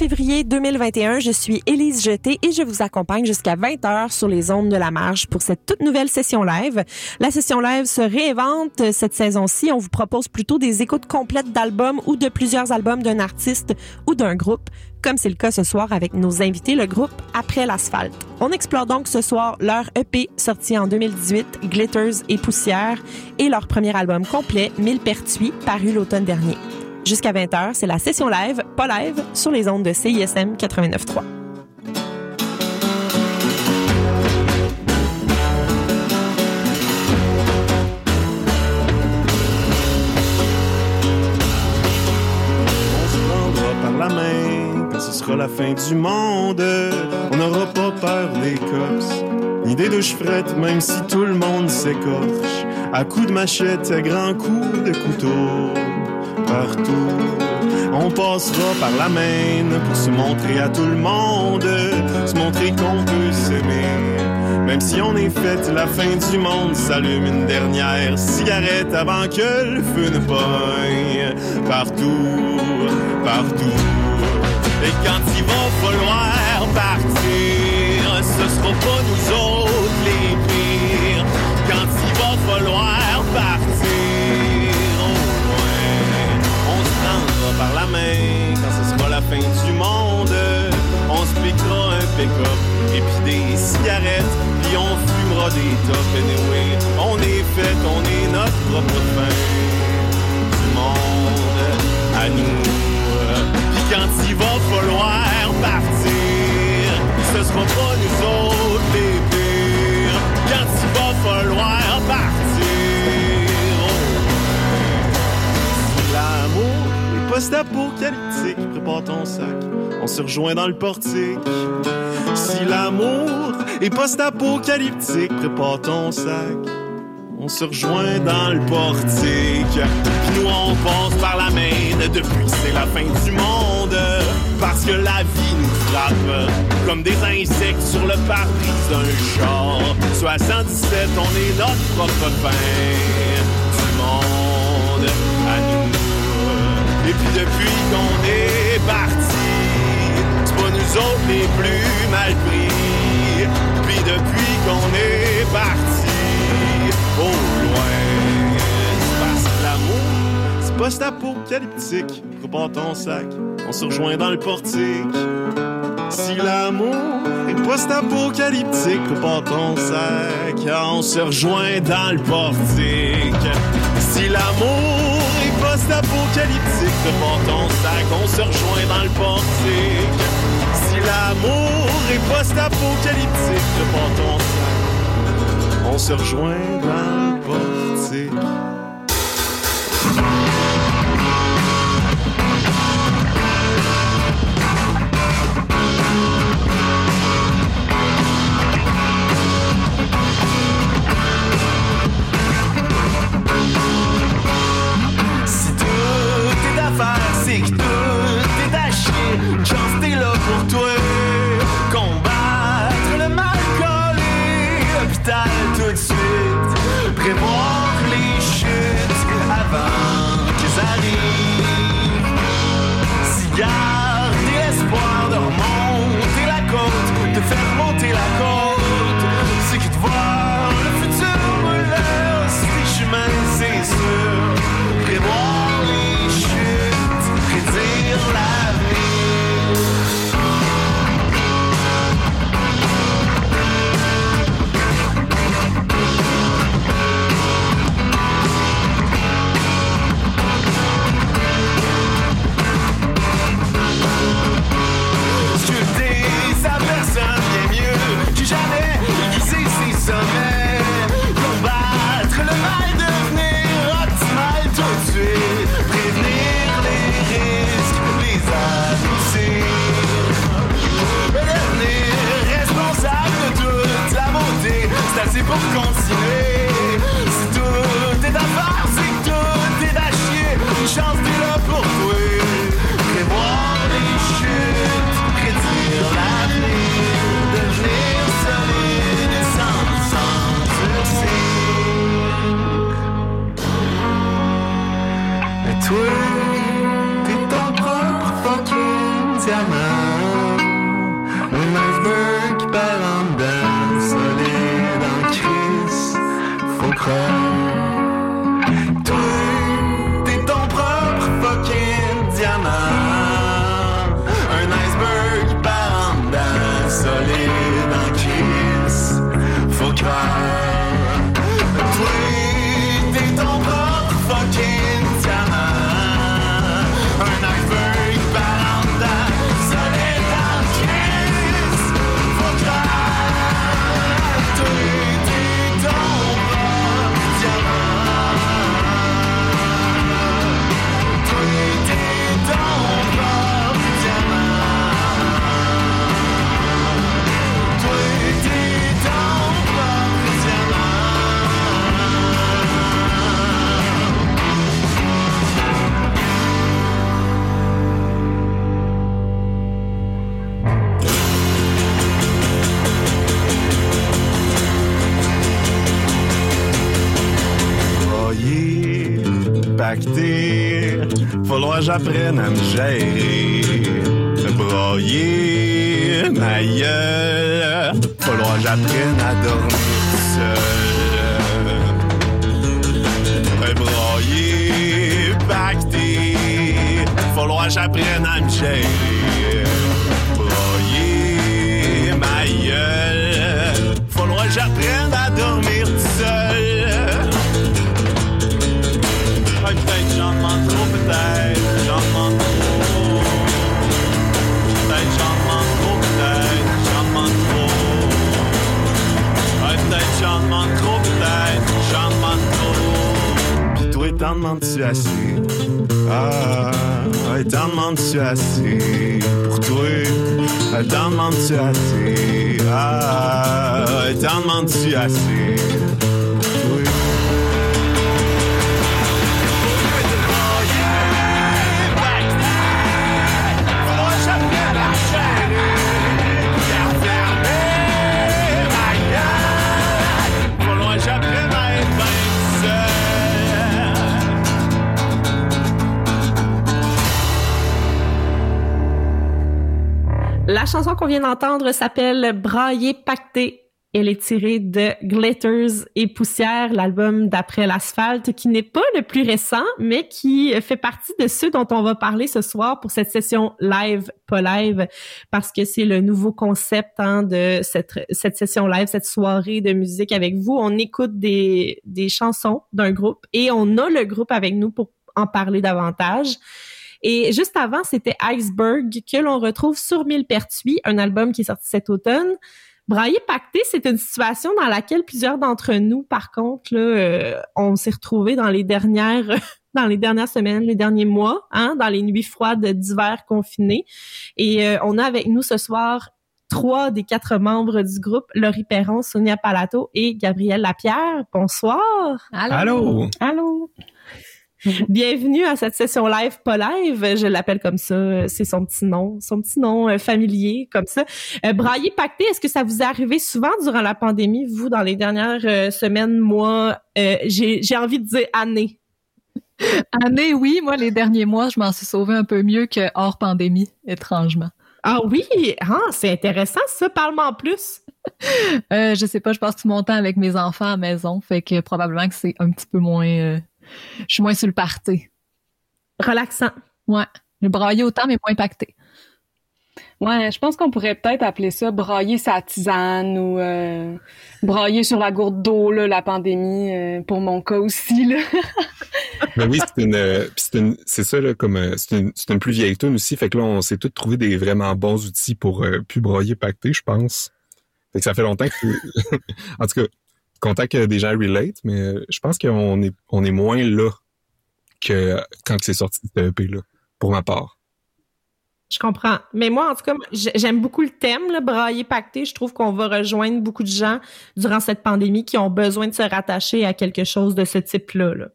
février 2021. Je suis Élise Jeté et je vous accompagne jusqu'à 20h sur les ondes de la marge pour cette toute nouvelle session live. La session live se réinvente cette saison-ci. On vous propose plutôt des écoutes complètes d'albums ou de plusieurs albums d'un artiste ou d'un groupe, comme c'est le cas ce soir avec nos invités, le groupe Après l'asphalte. On explore donc ce soir leur EP sorti en 2018, Glitters et Poussière, et leur premier album complet, Mille Pertuis, paru l'automne dernier. Jusqu'à 20h, c'est la session live, pas live, sur les ondes de CISM 89.3. On se prendra par la main quand ce sera la fin du monde. On n'aura pas peur des cops, ni des douches même si tout le monde s'écorche. À coups de machette, à grands coups de couteau, partout. On passera par la main pour se montrer à tout le monde, se montrer qu'on peut s'aimer. Même si on est fait, la fin du monde s'allume une dernière cigarette avant que le feu ne pogne. Partout, partout. Et quand il va falloir partir, ce sera pas nous autres les pires. Quand il va falloir par la main quand ce sera la fin du monde. On se piquera un pick-up et puis des cigarettes, puis on fumera des tops. Anyway, on est fait, on est notre propre fin du monde à nous. Puis quand il va falloir partir, ce sera pas nous autres les pires. Quand il va falloir partir, post-apocalyptique, prépare ton sac, on se rejoint dans le portique. Si l'amour est post-apocalyptique, prépare ton sac. On se rejoint dans le portique. Puis nous, on passe par la main depuis c'est la fin du monde. Parce que la vie nous frappe comme des insectes sur le pare-brise d'un char. 77, on est notre propre fin Et puis depuis qu'on est parti, c'est pas nous autres les plus mal pris. Puis depuis qu'on est parti, au loin, parce que l'amour, c'est post-apocalyptique. Prépare ton sac, on se rejoint dans le portique. Si l'amour est post-apocalyptique, prépare ton sac, on se rejoint dans le portique. Si l'amour est post-apocalyptique, prépare ton sac, on se rejoint dans le portique. Si l'amour est post-apocalyptique, prépare ton sac, on se rejoint dans le portique. Pour toi. Demandes-tu assez? Pour toi, t'en demandes-tu assez? Ah, t'en demandes-tu assez? Chanson qu'on vient d'entendre s'appelle Brailler pacté. Elle est tirée de Glitters et Poussière, l'album d'après l'asphalte, qui n'est pas le plus récent, mais qui fait partie de ceux dont on va parler ce soir pour cette session live, pas live, parce que c'est le nouveau concept hein, de cette, cette session live, cette soirée de musique avec vous. On écoute des, des chansons d'un groupe et on a le groupe avec nous pour en parler davantage. Et juste avant, c'était Iceberg que l'on retrouve sur Millepertuis, un album qui est sorti cet automne. Brailler pacté, c'est une situation dans laquelle plusieurs d'entre nous, par contre, là, euh, on s'est retrouvés dans les dernières dans les dernières semaines, les derniers mois, hein, dans les nuits froides d'hiver confinés. Et euh, on a avec nous ce soir trois des quatre membres du groupe, Laurie Perron, Sonia Palato et Gabrielle Lapierre. Bonsoir. Allô? Allô. Bienvenue à cette session live, pas live, je l'appelle comme ça, c'est son petit nom, son petit nom euh, familier comme ça. Euh, brailler pacté, est-ce que ça vous est arrivé souvent durant la pandémie, vous, dans les dernières euh, semaines, mois, euh, j'ai envie de dire années? Année, oui, moi, les derniers mois, je m'en suis sauvée un peu mieux que hors pandémie, étrangement. Ah oui, ah, c'est intéressant ça, parle-moi en plus. Euh, je sais pas, je passe tout mon temps avec mes enfants à la maison, fait que probablement que c'est un petit peu moins... euh, je suis moins sur le party. Relaxant. Ouais. Je braille autant, mais moins impacté. Ouais, je pense qu'on pourrait peut-être appeler ça brailler sa tisane ou euh, brailler sur la gourde d'eau, là, la pandémie, euh, pour mon cas aussi. Là. Mais oui, c'est une, euh, c'est une, c'est ça là, comme euh, c'est une, c'est une plus vieille tune aussi. Fait que là, on s'est tous trouvé des vraiment bons outils pour euh, plus broyer pacter, je pense. Fait que ça fait longtemps que, en tout cas, content que des gens relate, mais euh, je pense qu'on est, on est moins là que quand c'est sorti cette EP là, pour ma part. Je comprends. Mais moi, en tout cas, j'aime beaucoup le thème, le brailler pacté. Je trouve qu'on va rejoindre beaucoup de gens durant cette pandémie qui ont besoin de se rattacher à quelque chose de ce type-là. là.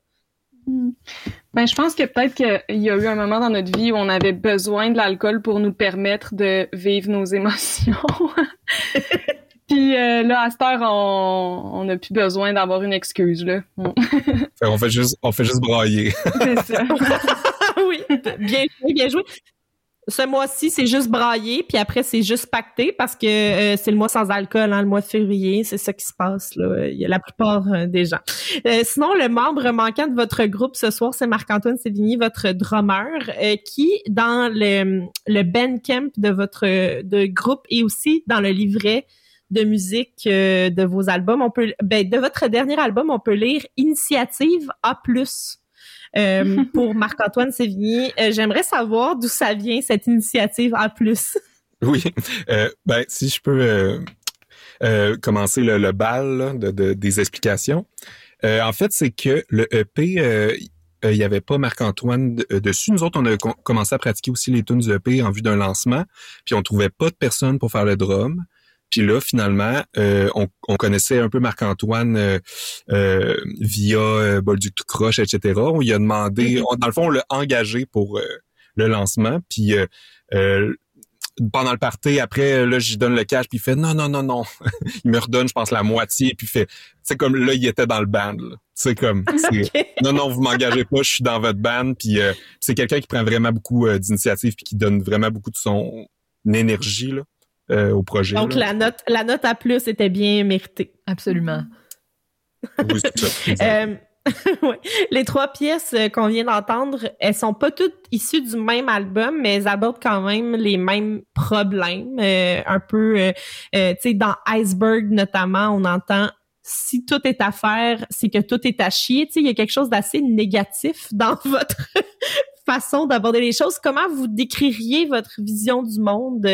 Ben, je pense que peut-être qu'il y a eu un moment dans notre vie où on avait besoin de l'alcool pour nous permettre de vivre nos émotions. Puis euh, là, à cette heure, on on n'a plus besoin d'avoir une excuse. là. On- Fait qu'on fait juste, on fait juste brailler. C'est ça. oui, bien joué, bien joué. ce mois-ci, c'est juste braillé, puis après, c'est juste pacté parce que euh, c'est le mois sans alcool, hein, le mois de février. C'est ça qui se passe, là. Il y a la plupart euh, des gens. Euh, sinon, le membre manquant de votre groupe ce soir, c'est Marc-Antoine Sévigny, votre drummer, qui, dans le, le band camp de votre de groupe et aussi dans le livret de musique de vos albums, on peut, ben, de votre dernier album, on peut lire Initiative A+. Euh, pour Marc-Antoine Sévigny. Euh, j'aimerais savoir d'où ça vient, cette initiative A+. Oui, euh, ben, si je peux commencer le, bal de, des explications. en fait, c'est que le EP, il n'y avait pas Marc-Antoine dessus. Nous autres, on a commencé à pratiquer aussi les tunes du EP en vue d'un lancement, puis on trouvait pas de personne pour faire le drum. Puis là, finalement, euh, on, on, connaissait un peu Marc-Antoine euh, euh, via euh, Bolduc tout croche, etc. On lui a demandé, mm-hmm. dans le fond, on l'a engagé pour le lancement. Puis pendant le party, après, là, j'y donne le cash, puis il fait non, non, non, non. il me redonne, je pense, la moitié, puis il fait, c'est comme là, il était dans le band. C'est comme, non, non, vous m'engagez pas, je suis dans votre band, puis c'est quelqu'un qui prend vraiment beaucoup d'initiatives, puis qui donne vraiment beaucoup de son énergie là. Euh, au projet. Donc la note, la note à plus était bien méritée. Absolument. Euh, Les trois pièces euh, qu'on vient d'entendre, elles sont pas toutes issues du même album, mais elles abordent quand même les mêmes problèmes. un peu, tu sais, dans Iceberg notamment, on entend si tout est à faire, c'est que tout est à chier. Tu sais, il y a quelque chose d'assez négatif dans votre façon d'aborder les choses. Comment vous décririez votre vision du monde?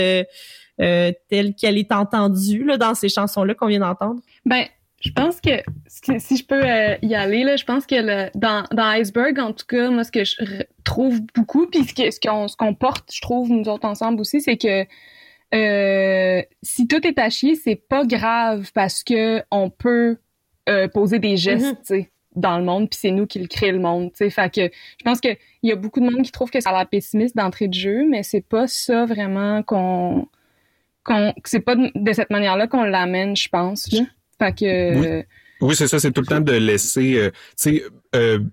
Euh, telle qu'elle est entendue là, dans ces chansons-là qu'on vient d'entendre? Ben, je pense que si je peux euh, y aller, là, je pense que le, dans, dans Iceberg, en tout cas, moi, ce que je trouve beaucoup, puis ce qu'on ce qu'on porte, je trouve, nous autres ensemble aussi, c'est que euh, si tout est à chier, c'est pas grave parce que on peut poser des gestes, tu sais dans le monde, puis c'est nous qui le crée le monde, tu sais. Fait que je pense qu'il y a beaucoup de monde qui trouve que ça a l'air pessimiste d'entrée de jeu, mais c'est pas ça vraiment qu'on c'est pas de, cette manière-là qu'on l'amène, je pense. Fait que. Oui, c'est ça, c'est tout le temps de laisser. Euh, tu sais, euh, tu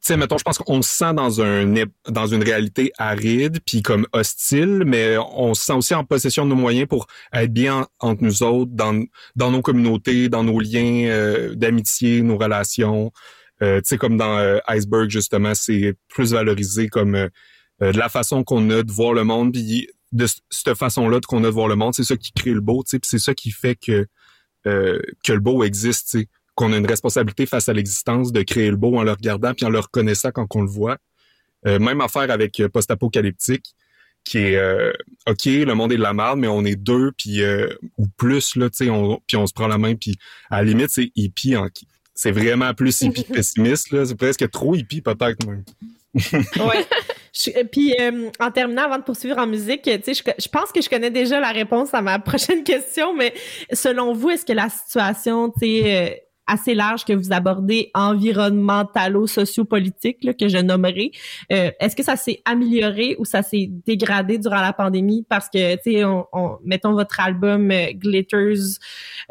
sais, mettons, je pense qu'on se sent dans un dans une réalité aride puis comme hostile, mais on se sent aussi en possession de nos moyens pour être bien entre nous autres, dans dans nos communautés, dans nos liens euh, d'amitié, nos relations. Euh, tu sais, comme dans Iceberg justement, c'est plus valorisé comme de la façon qu'on a de voir le monde. Puis de cette façon-là qu'on a de voir le monde, c'est ça qui crée le beau, c'est ça qui fait que euh, que le beau existe, qu'on a une responsabilité face à l'existence de créer le beau en le regardant puis en le reconnaissant quand on le voit. Euh, même affaire avec euh, post-apocalyptique, qui est euh, ok, le monde est de la merde, mais on est deux puis ou plus là, tu sais, on, puis on se prend la main puis à la limite c'est hippie en c'est vraiment plus hippie pessimiste là, c'est presque trop hippie peut-être même. ouais. Euh, puis euh, en terminant, avant de poursuivre en musique, je, je, pense que je connais déjà la réponse à ma prochaine question, mais selon vous, est-ce que la situation, tu sais, euh, assez large que vous abordez environnementalo-sociopolitique que je nommerai. Euh, Est-ce que ça s'est amélioré ou ça s'est dégradé durant la pandémie? Parce que, tu sais, on, mettons votre album euh, Glitters,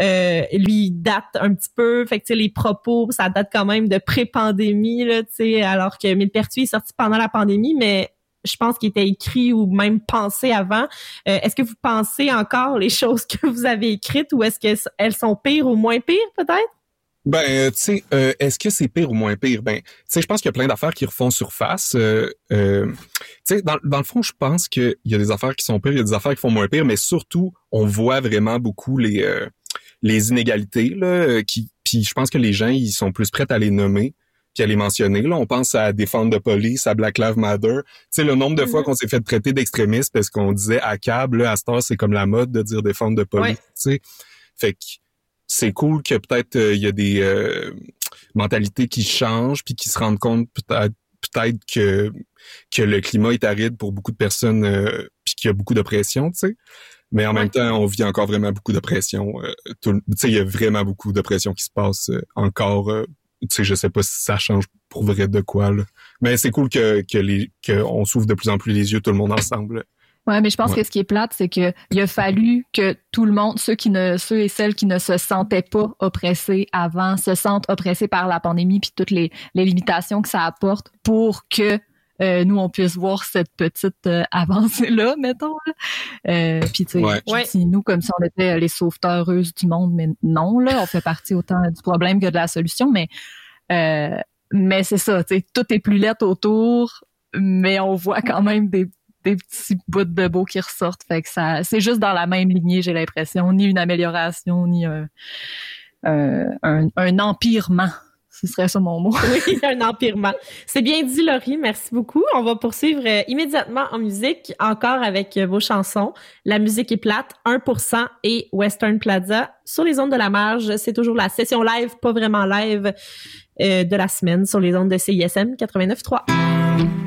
euh, lui date un petit peu. Fait que, les propos, ça date quand même de pré-pandémie, là, tu sais, alors que Millepertuis est sorti pendant la pandémie, mais je pense qu'il était écrit ou même pensé avant. Euh, est-ce que vous pensez encore les choses que vous avez écrites ou est-ce qu'elles sont pires ou moins pires peut-être? Ben, euh, tu sais, euh, est-ce que c'est pire ou moins pire? Ben, tu sais, je pense qu'il y a plein d'affaires qui refont surface. Euh, tu sais, dans, dans, le fond, je pense qu'il y a des affaires qui sont pires, il y a des affaires qui font moins pire, mais surtout, on voit vraiment beaucoup les les inégalités là, qui, puis je pense que les gens ils sont plus prêts à les nommer puis à les mentionner. Là, on pense à défendre de police, à Black Lives Matter. Tu sais, le nombre de fois mm-hmm. qu'on s'est fait traiter d'extrémiste parce qu'on disait à câble, là, à ce c'est comme la mode de dire défendre de police. Tu sais, fait que c'est cool que peut-être euh, il y a des euh, mentalités qui changent puis qui se rendent compte peut-être peut-être que que le climat est aride pour beaucoup de personnes euh, puis qu'il y a beaucoup de pression, tu sais. Mais en même temps, on vit encore vraiment beaucoup de pression. tu sais, il y a vraiment beaucoup de pression qui se passe encore. tu sais, je sais pas si ça change pour vrai de quoi là. Mais c'est cool que que les que on s'ouvre de plus en plus les yeux tout le monde ensemble. Ouais, mais je pense que ce qui est plate, c'est que il a fallu que tout le monde, ceux qui ne, ceux et celles qui ne se sentaient pas oppressés avant, se sentent oppressés par la pandémie puis toutes les, les limitations que ça apporte pour que euh, nous on puisse voir cette petite euh, avancée là, mettons. Là. Euh, puis tu sais, Ouais. nous comme si on était les sauveteurs heureuses du monde, mais non là, on fait partie autant du problème que de la solution, mais euh, mais c'est ça, tu sais, tout est plus lettre autour, mais on voit quand même des des petits bouts de beau qui ressortent, fait que ça, c'est juste dans la même lignée, j'ai l'impression, ni une amélioration, ni un euh, un, un empirement. Ce serait ça mon mot. Oui, un empirement. C'est bien dit, Laurie. Merci beaucoup. On va poursuivre euh, immédiatement en musique, encore avec euh, vos chansons. La musique est plate, 1% et Western Plaza. Sur les ondes de la marge, c'est toujours la session live, pas vraiment live, euh, de la semaine sur les ondes de CISM 89.3.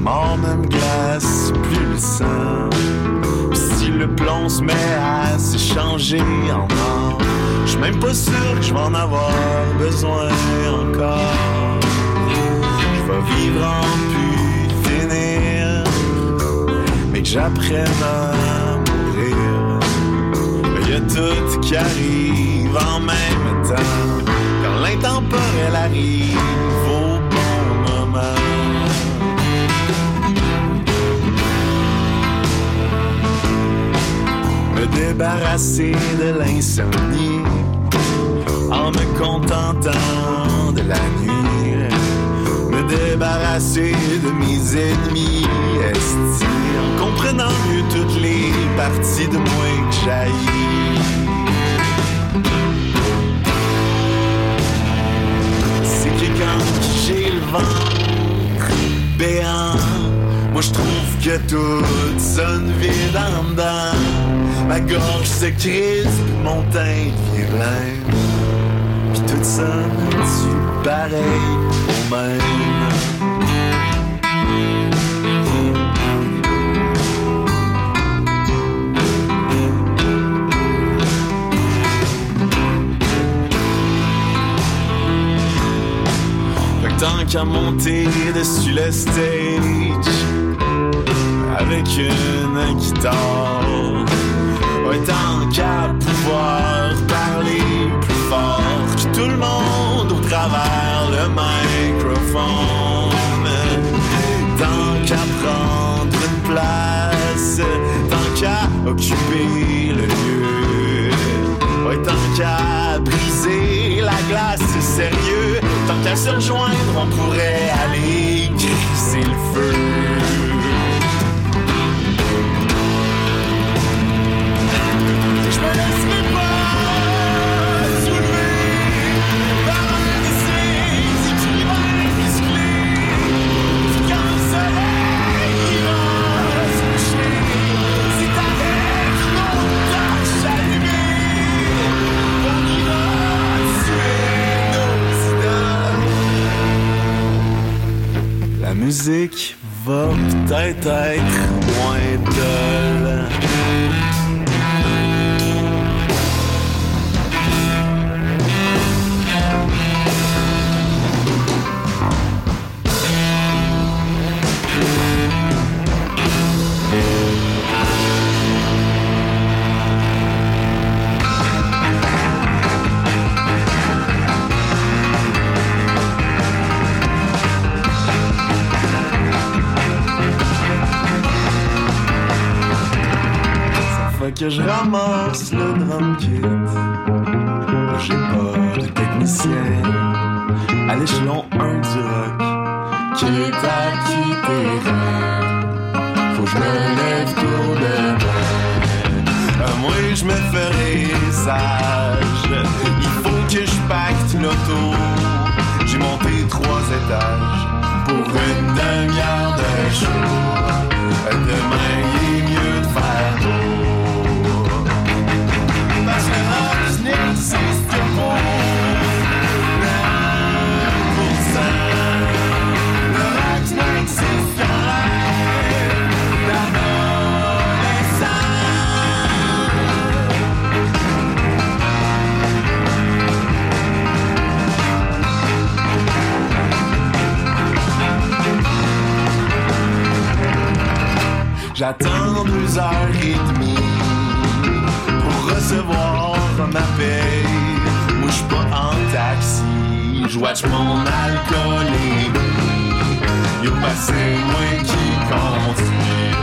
mort ne me glace plus le Si le plomb se met à s'échanger en or, je même pas sûr que je vais en avoir besoin encore. Je vais vivre en plus finir, mais que j'apprenne à mourir. Y a tout qui arrive en même temps. Quand l'intemporel arrive débarrasser de l'insomnie en me contentant de la nuit. Me débarrasser de mes ennemis esti, en comprenant mieux toutes les parties de moi que j'haïs. C'est que j'ai le ventre béant, moi je trouve que tout sonne vide en dedans. Ma gorge se crispe, mon teint devient blanc. Puis tout sonne-tu pareil au même? Tant qu'à monter dessus le stage avec une guitare, ouais, tant qu'à pouvoir parler plus fort que tout le monde au travers le microphone, tant qu'à prendre une place, tant qu'à occuper le lieu. Tant qu'à briser la glace, sérieux. Tant qu'à se rejoindre, on pourrait aller crisser le feu. J'attends deux heures et demie pour recevoir ma paye. Moi, j'suis pas en taxi, j'watch mon alcoolémie. Yo, passé moins qui continue.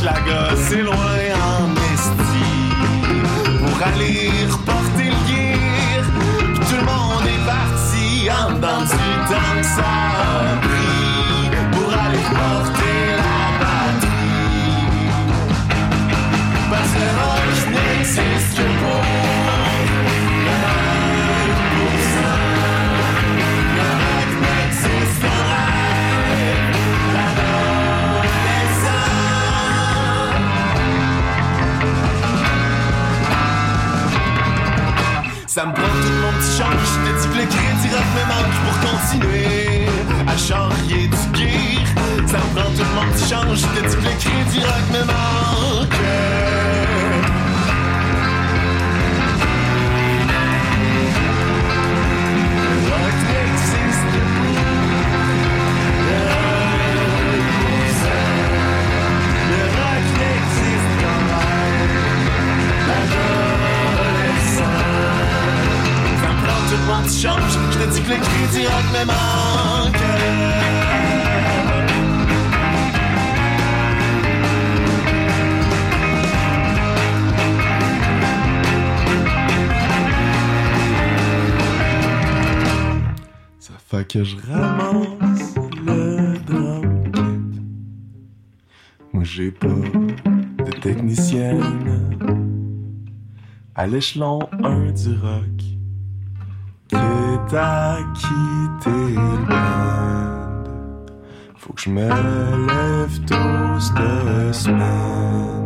J'la c'est loin en esti pour aller reporter le gear. Tout le monde est parti en dedans du temps que ça pour aller porter Ça me prend tout mon petit change. Je te dis que le me manque pour continuer à charrier du gear. Ça me prend tout mon petit change. Je te dis que le me. Monde qui change. Je te dis que le crédit rock me manque. Ça fait que je ramasse le drum. Moi j'ai pas de technicienne à l'échelon 1 du rock que t'as quitté le. Faut que je me lève tôt cette semaine.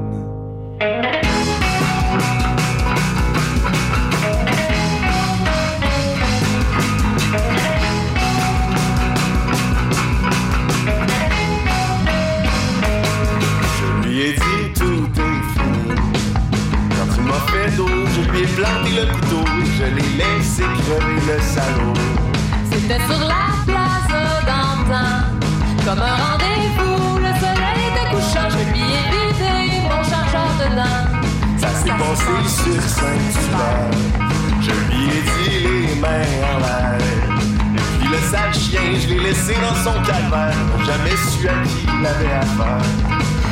Le salaud. C'était sur la place d'antan, comme un rendez-vous. Le soleil était couchant, je lui ai vidé mon chargeur dedans. Ça s'est passé sur Saint-Hubert. Je lui ai dit les mains en l'air. Et puis le sale chien, je l'ai laissé dans son calvaire. Jamais su à qui il avait affaire.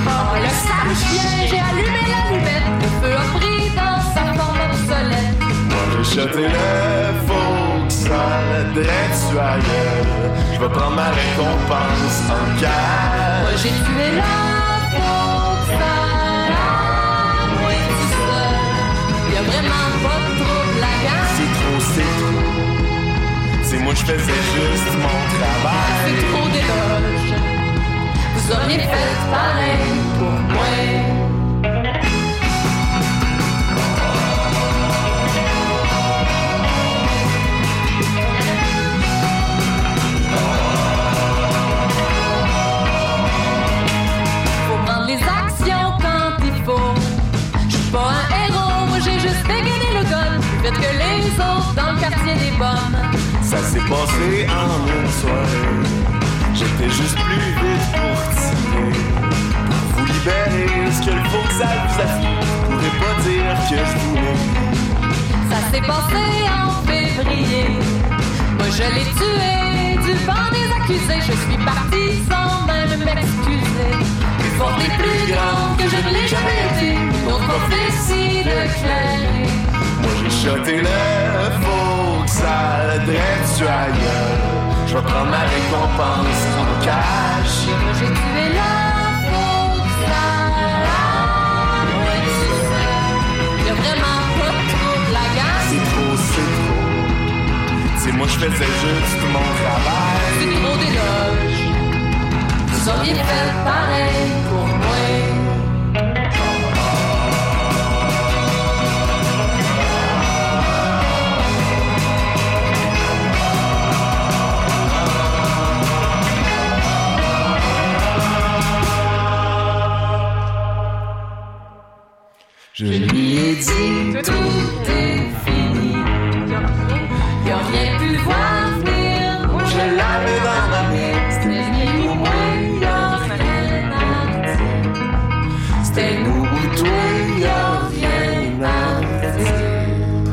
Oh, le sale chien, j'ai allumé l'allumette. Le feu a pris dans sa forme obsolète. Moi jeté le faux sale dresse ailleurs. Je vais prendre ma récompense en Moi, cash. j'ai tué la fausse moi tout seul. Y'a vraiment pas trop de la gamme. C'est trop, c'est trop. C'est moi, je faisais juste mon travail. C'est trop d'éloges. Vous auriez fait pareil pour moi. Autres dans le quartier des pommes. Ça s'est passé en une soirée. J'étais juste plus vite pour tirer. Pour vous libérer, ce qu'il faut que ça vous afflige. Je pourrais pas dire que je voulais. Ça s'est passé en février. Moi je l'ai tué du banc des accusés. Je suis parti sans même m'excuser. Forte et plus grande que je ne l'ai jamais été. Notre prophétie de clairer. Shoté le faux sale dresse ailleurs. Je vais prendre ma récompense en cash. J'ai tué la fausse salade. Ouais, tu sais, y a vraiment pas trop de la gamme. C'est trop, c'est trop. C'est moi je faisais juste mon C'est travail. trop d'éloges. Vous auriez fait pareil Je, lui ai dit, tout est fini. Il aurait pu voir venir, je l'avais dans ma liste. Mais ni moi, il a rien à dire. C'était nous ou toi, il n'y a rien à dire.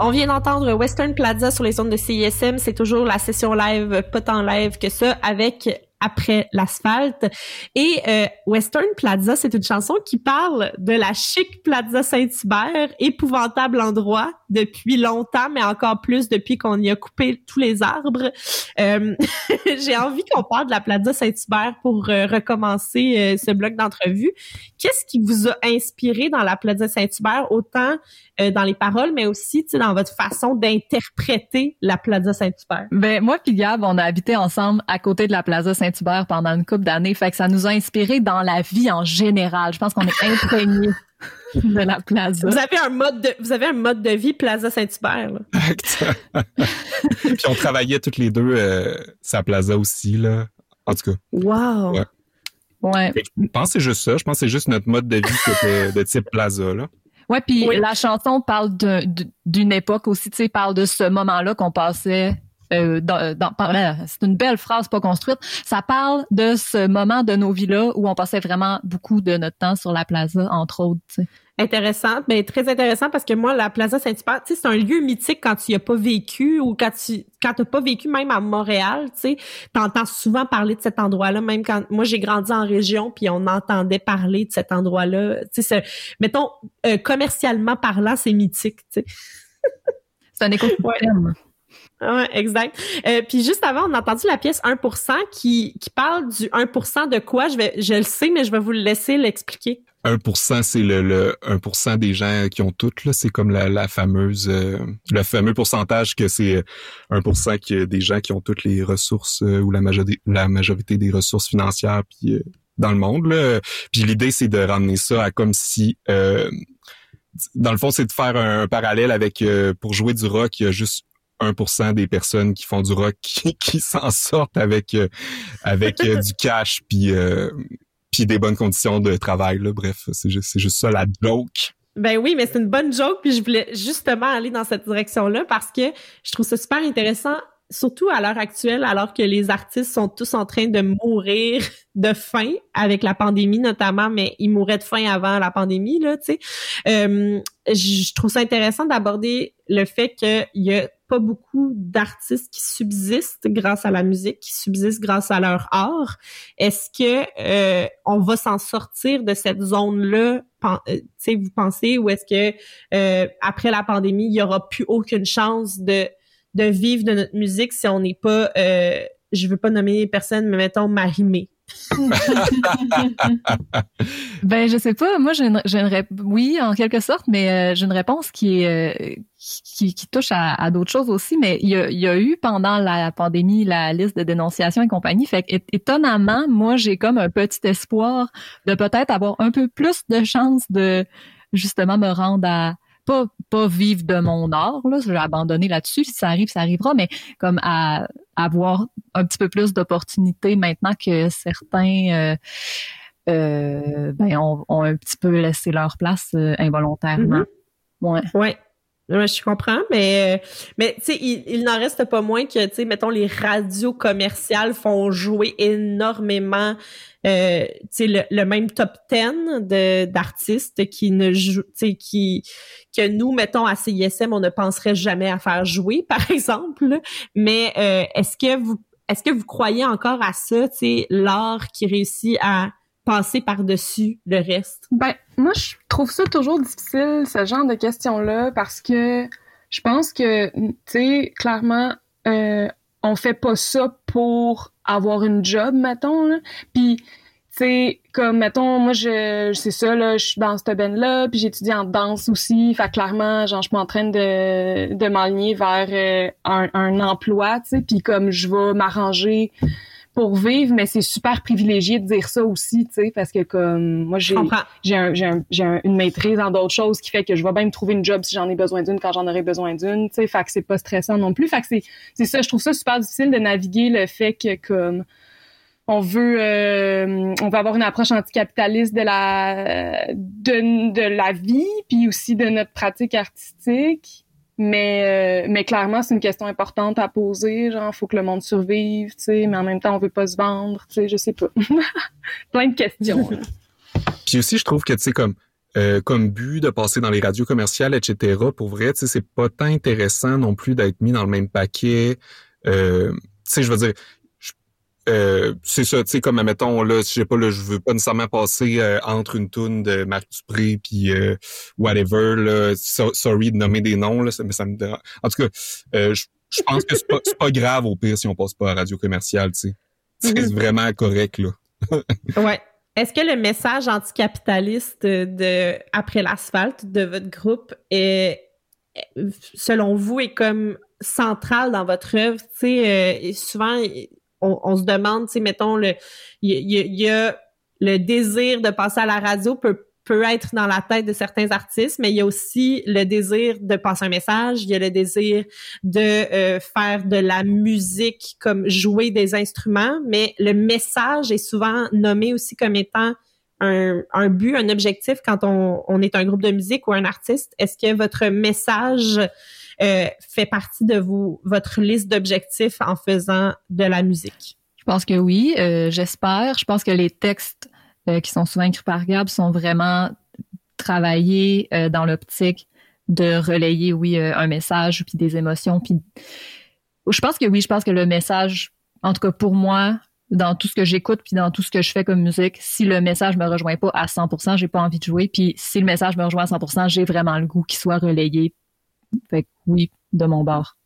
On vient d'entendre Western Plaza sur les ondes de CISM. C'est toujours la session live, pas tant live que ça, avec après l'asphalte. Et euh, Western Plaza, c'est une chanson qui parle de la chic Plaza Saint-Hubert, épouvantable endroit depuis longtemps, mais encore plus depuis qu'on y a coupé tous les arbres. Euh, J'ai envie qu'on parle de la Plaza Saint-Hubert pour euh, recommencer euh, ce bloc d'entrevue. Qu'est-ce qui vous a inspiré dans la Plaza Saint-Hubert, autant euh, dans les paroles, mais aussi dans votre façon d'interpréter la Plaza Saint-Hubert? Ben moi puis Gab, on a habité ensemble à côté de la Plaza Saint-Hubert pendant une couple d'années, fait que ça nous a inspiré dans la vie en général. Je pense qu'on est imprégné de la Plaza. Vous avez un mode de, vous avez un mode de vie Plaza Saint-Hubert. Puis on travaillait toutes les deux euh, sa plaza aussi là. En tout cas, Wow. Ouais. Je pense que c'est juste ça. Je pense que c'est juste notre mode de vie qui était de type plaza là. Ouais, puis Oui. la chanson parle d'un- d'une époque aussi, tu sais, parle de ce moment-là qu'on passait. Euh, dans, dans- par- euh, c'est une belle phrase pas construite. Ça parle de ce moment de nos vies-là où on passait vraiment beaucoup de notre temps sur la plaza, entre autres. tu sais. Intéressant, mais très intéressant parce que moi, la Plaza Saint-Hubert, c'est un lieu mythique quand tu y as pas vécu ou quand tu quand t'as pas vécu même à Montréal, tu sais, t'entends souvent parler de cet endroit-là, même quand moi j'ai grandi en région puis on entendait parler de cet endroit-là, tu sais, c'est- mettons euh, commercialement parlant, c'est mythique, tu sais. C'est un écosystème. Ouais, exact. Euh, puis juste avant, on a entendu la pièce 1% qui qui parle du 1% de quoi, je vais je le sais mais je vais vous laisser l'expliquer. 1%, c'est le, le 1% des gens qui ont toutes c'est comme la, la fameuse euh, le fameux pourcentage que c'est 1% que des gens qui ont toutes les ressources euh, ou la majorité la majorité des ressources financières puis euh, dans le monde là. Puis l'idée c'est de ramener ça à comme si euh, dans le fond c'est de faire un, parallèle avec euh, pour jouer du rock, il y a juste 1% des personnes qui font du rock qui, s'en sortent avec euh, avec euh, du cash puis euh, puis des bonnes conditions de travail là bref c'est juste c'est juste ça la joke Ben oui, mais c'est une bonne joke, puis je voulais justement aller dans cette direction-là parce que je trouve ça super intéressant, surtout à l'heure actuelle, alors que les artistes sont tous en train de mourir de faim avec la pandémie notamment, mais ils mouraient de faim avant la pandémie, là, tu sais. Je trouve ça intéressant d'aborder le fait qu'il y a pas beaucoup d'artistes qui subsistent grâce à la musique, qui subsistent grâce à leur art. Est-ce que euh, on va s'en sortir de cette zone-là euh, sais, vous pensez, ou est-ce que euh, après la pandémie, il y aura plus aucune chance de de vivre de notre musique si on n'est pas, euh, je veux pas nommer personne, mais mettons Marimé. Ben, je sais pas. Moi, j'ai une, une rép- oui, en quelque sorte, mais euh, j'ai une réponse qui euh, touche à, d'autres choses aussi. Mais il y a, eu pendant la pandémie la liste de dénonciations et compagnie. Fait que, étonnamment, moi, j'ai comme un petit espoir de peut-être avoir un peu plus de chance de justement me rendre à pas pas vivre de mon art là, je vais abandonner là-dessus. Si ça arrive, ça arrivera, mais comme à avoir un petit peu plus d'opportunités maintenant que certains. euh, euh, ben, ont, ont un petit peu laissé leur place euh, involontairement. Ouais. Ouais, je comprends, mais mais tu sais, il, il n'en reste pas moins que tu sais, mettons les radios commerciales font jouer énormément, euh, tu sais, le, le même top 10 de d'artistes qui ne jouent, tu sais, qui que nous, mettons à CISM, on ne penserait jamais à faire jouer, par exemple. Mais euh, est-ce que vous est-ce que vous croyez encore à ça, tu sais, l'art qui réussit à passer par-dessus le reste? Ben, moi, je trouve ça toujours difficile, ce genre de questions-là, parce que je pense que, tu sais, clairement, euh, on fait pas ça pour avoir une job, mettons. Puis, tu sais, comme, mettons, moi, je, c'est ça, là, je suis dans cette band-là, puis j'étudie en danse aussi, fait clairement, genre, je train de, de m'aligner vers euh, un, un emploi, tu sais, puis comme je vais m'arranger pour vivre, mais c'est super privilégié de dire ça aussi, tu sais, parce que comme moi j'ai j'ai un, une maîtrise dans d'autres choses qui fait que je vais bien me trouver une job si j'en ai besoin d'une quand j'en aurai besoin d'une, tu sais, fait que c'est pas stressant non plus, fait que c'est c'est ça, je trouve ça super difficile de naviguer le fait que comme on veut euh, on veut avoir une approche anticapitaliste de la de, de la vie puis aussi de notre pratique artistique mais euh, mais clairement c'est une question importante à poser genre faut que le monde survive tu sais mais en même temps on veut pas se vendre tu sais je sais pas plein de questions. Puis aussi, je trouve que, tu sais, comme, euh, comme but de passer dans les radios commerciales, etc. Pour vrai, tu sais, c'est pas tant intéressant non plus d'être mis dans le même paquet. Euh, tu sais, je veux dire, euh, c'est ça, tu sais, comme admettons, là, je sais pas, là, je veux pas nécessairement passer euh, entre une toune de Marc Dupré puis euh, whatever, là, so- sorry de nommer des noms, là, ça, mais ça me dérange. En tout cas, euh, je, je pense que c'est pas, pas grave au pire si on passe pas à radio commerciale, tu sais. C'est Mhm. vraiment correct, là. Ouais. Est-ce que le message anticapitaliste de Après l'asphalte de votre groupe est, selon vous, est comme central dans votre œuvre? Tu sais, euh, souvent, on, se demande, tu sais, mettons, il y a le désir de passer à la radio peut peut être dans la tête de certains artistes, mais il y a aussi le désir de passer un message, il y a le désir de euh, faire de la musique comme jouer des instruments, mais le message est souvent nommé aussi comme étant un, un but, un objectif quand on, on est un groupe de musique ou un artiste. Est-ce que votre message euh, fait partie de vous, votre liste d'objectifs en faisant de la musique? Je pense que oui, euh, j'espère. Je pense que les textes euh, qui sont souvent écrits par Gab sont vraiment travaillés dans l'optique de relayer, oui, un message, puis des émotions. Puis je pense que oui, je pense que le message, en tout cas pour moi, dans tout ce que j'écoute, puis dans tout ce que je fais comme musique, si le message me rejoint pas à 100%, j'ai pas envie de jouer. Puis si le message me rejoint à 100%, j'ai vraiment le goût qu'il soit relayé. Fait que oui, de mon bord.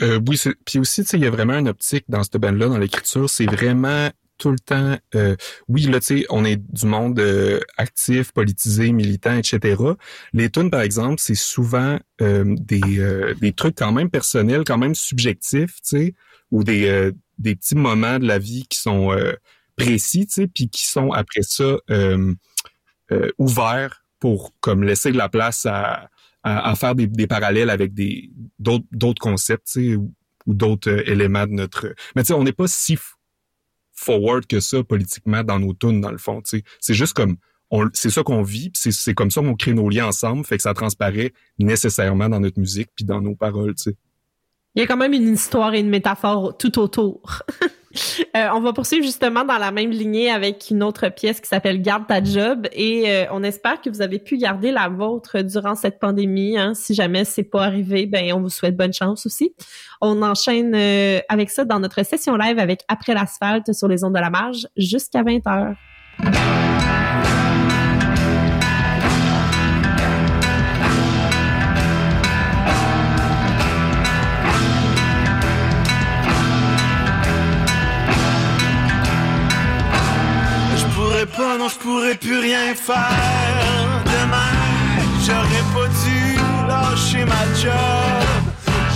Euh, oui, puis aussi, tu sais, il y a vraiment une optique dans cette bande-là, dans l'écriture, c'est vraiment tout le temps, euh, oui, là, tu sais, on est du monde euh, actif, politisé, militant, etc. Les tunes, par exemple, c'est souvent euh, des, euh, des trucs quand même personnels, quand même subjectifs, tu sais, ou des, euh, des petits moments de la vie qui sont précis, tu sais, puis qui sont après ça ouverts pour comme laisser de la place à, à, à faire des, des parallèles avec des d'autres d'autres concepts, ou, ou d'autres euh, éléments de notre. Mais tu sais, on n'est pas si forward que ça politiquement dans nos tunes, dans le fond. Tu sais, c'est juste comme c'est ça qu'on vit, puis c'est c'est comme ça qu'on crée nos liens ensemble, fait que ça transparaît nécessairement dans notre musique puis dans nos paroles. Tu sais. Il y a quand même une histoire et une métaphore tout autour. Euh, on va poursuivre justement dans la même lignée avec une autre pièce qui s'appelle Garde ta job et euh, on espère que vous avez pu garder la vôtre durant cette pandémie. Hein. Si jamais c'est pas arrivé, ben on vous souhaite bonne chance aussi. On enchaîne euh, avec ça dans notre session live avec Après l'asphalte sur les ondes de la marge jusqu'à 20 heures. Pourrais plus rien faire demain. J'aurais pas dû lâcher ma job.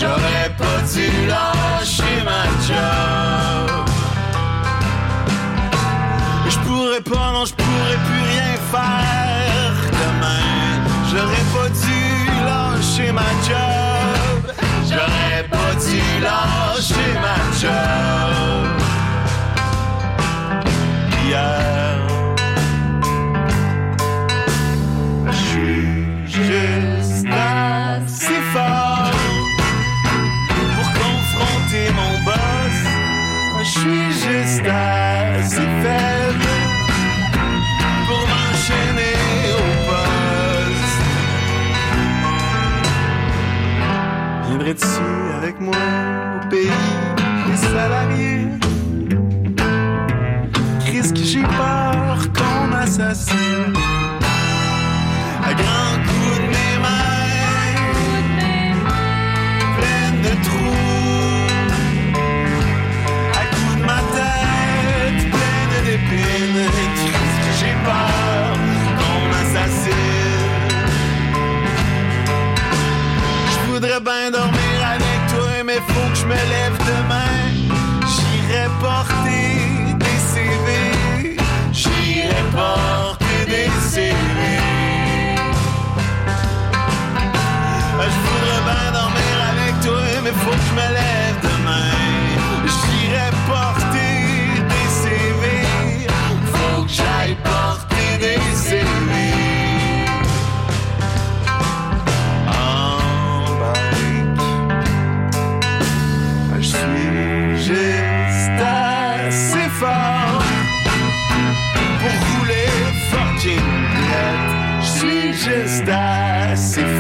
J'aurais pas dû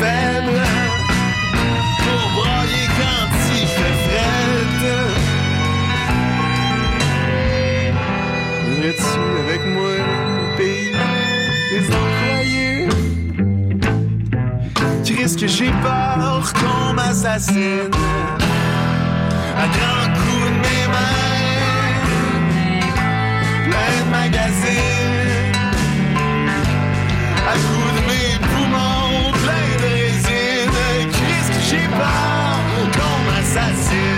faible pour broyer quand il fait fret. Viendrais-tu avec moi au pays des employés? Qu'est-ce que j'ai peur qu'on m'assassine à grands coups de mes mains, plein de magazines, de mes poumons, plein de résine. Que j'ai peur qu'on m'assassine?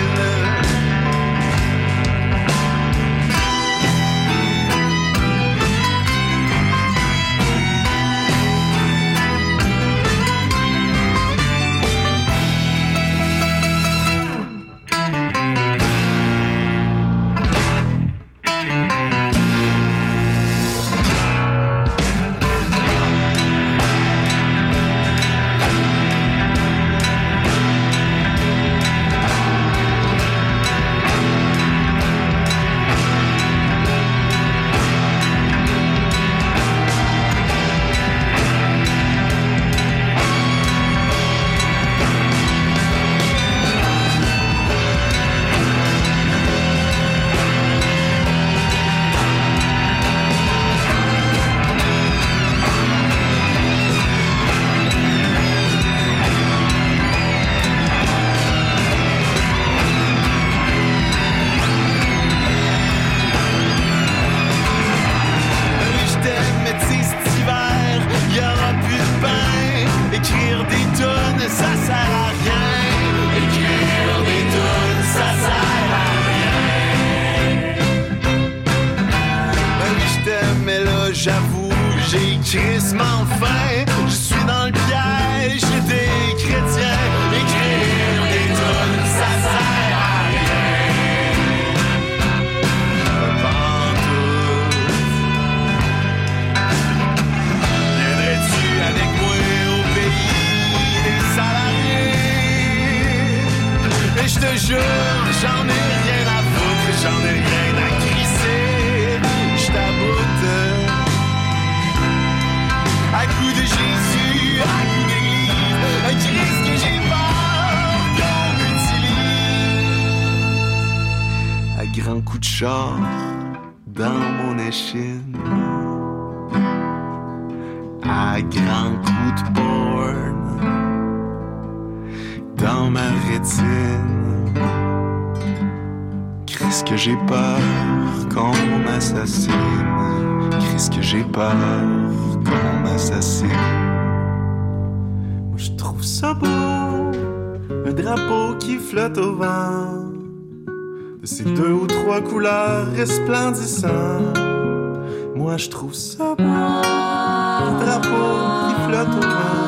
J'avoue, j'ai crissement faim. Char dans mon échine à grands coups de porn dans ma rétine. Qu'est-ce que j'ai peur qu'on m'assassine? Qu'est-ce que j'ai peur qu'on m'assassine? Moi, je trouve ça beau, un drapeau qui flotte au vent, de ces deux ou trois couleurs resplendissantes. Moi, je trouve ça beau, drapeau qui flotte au vent.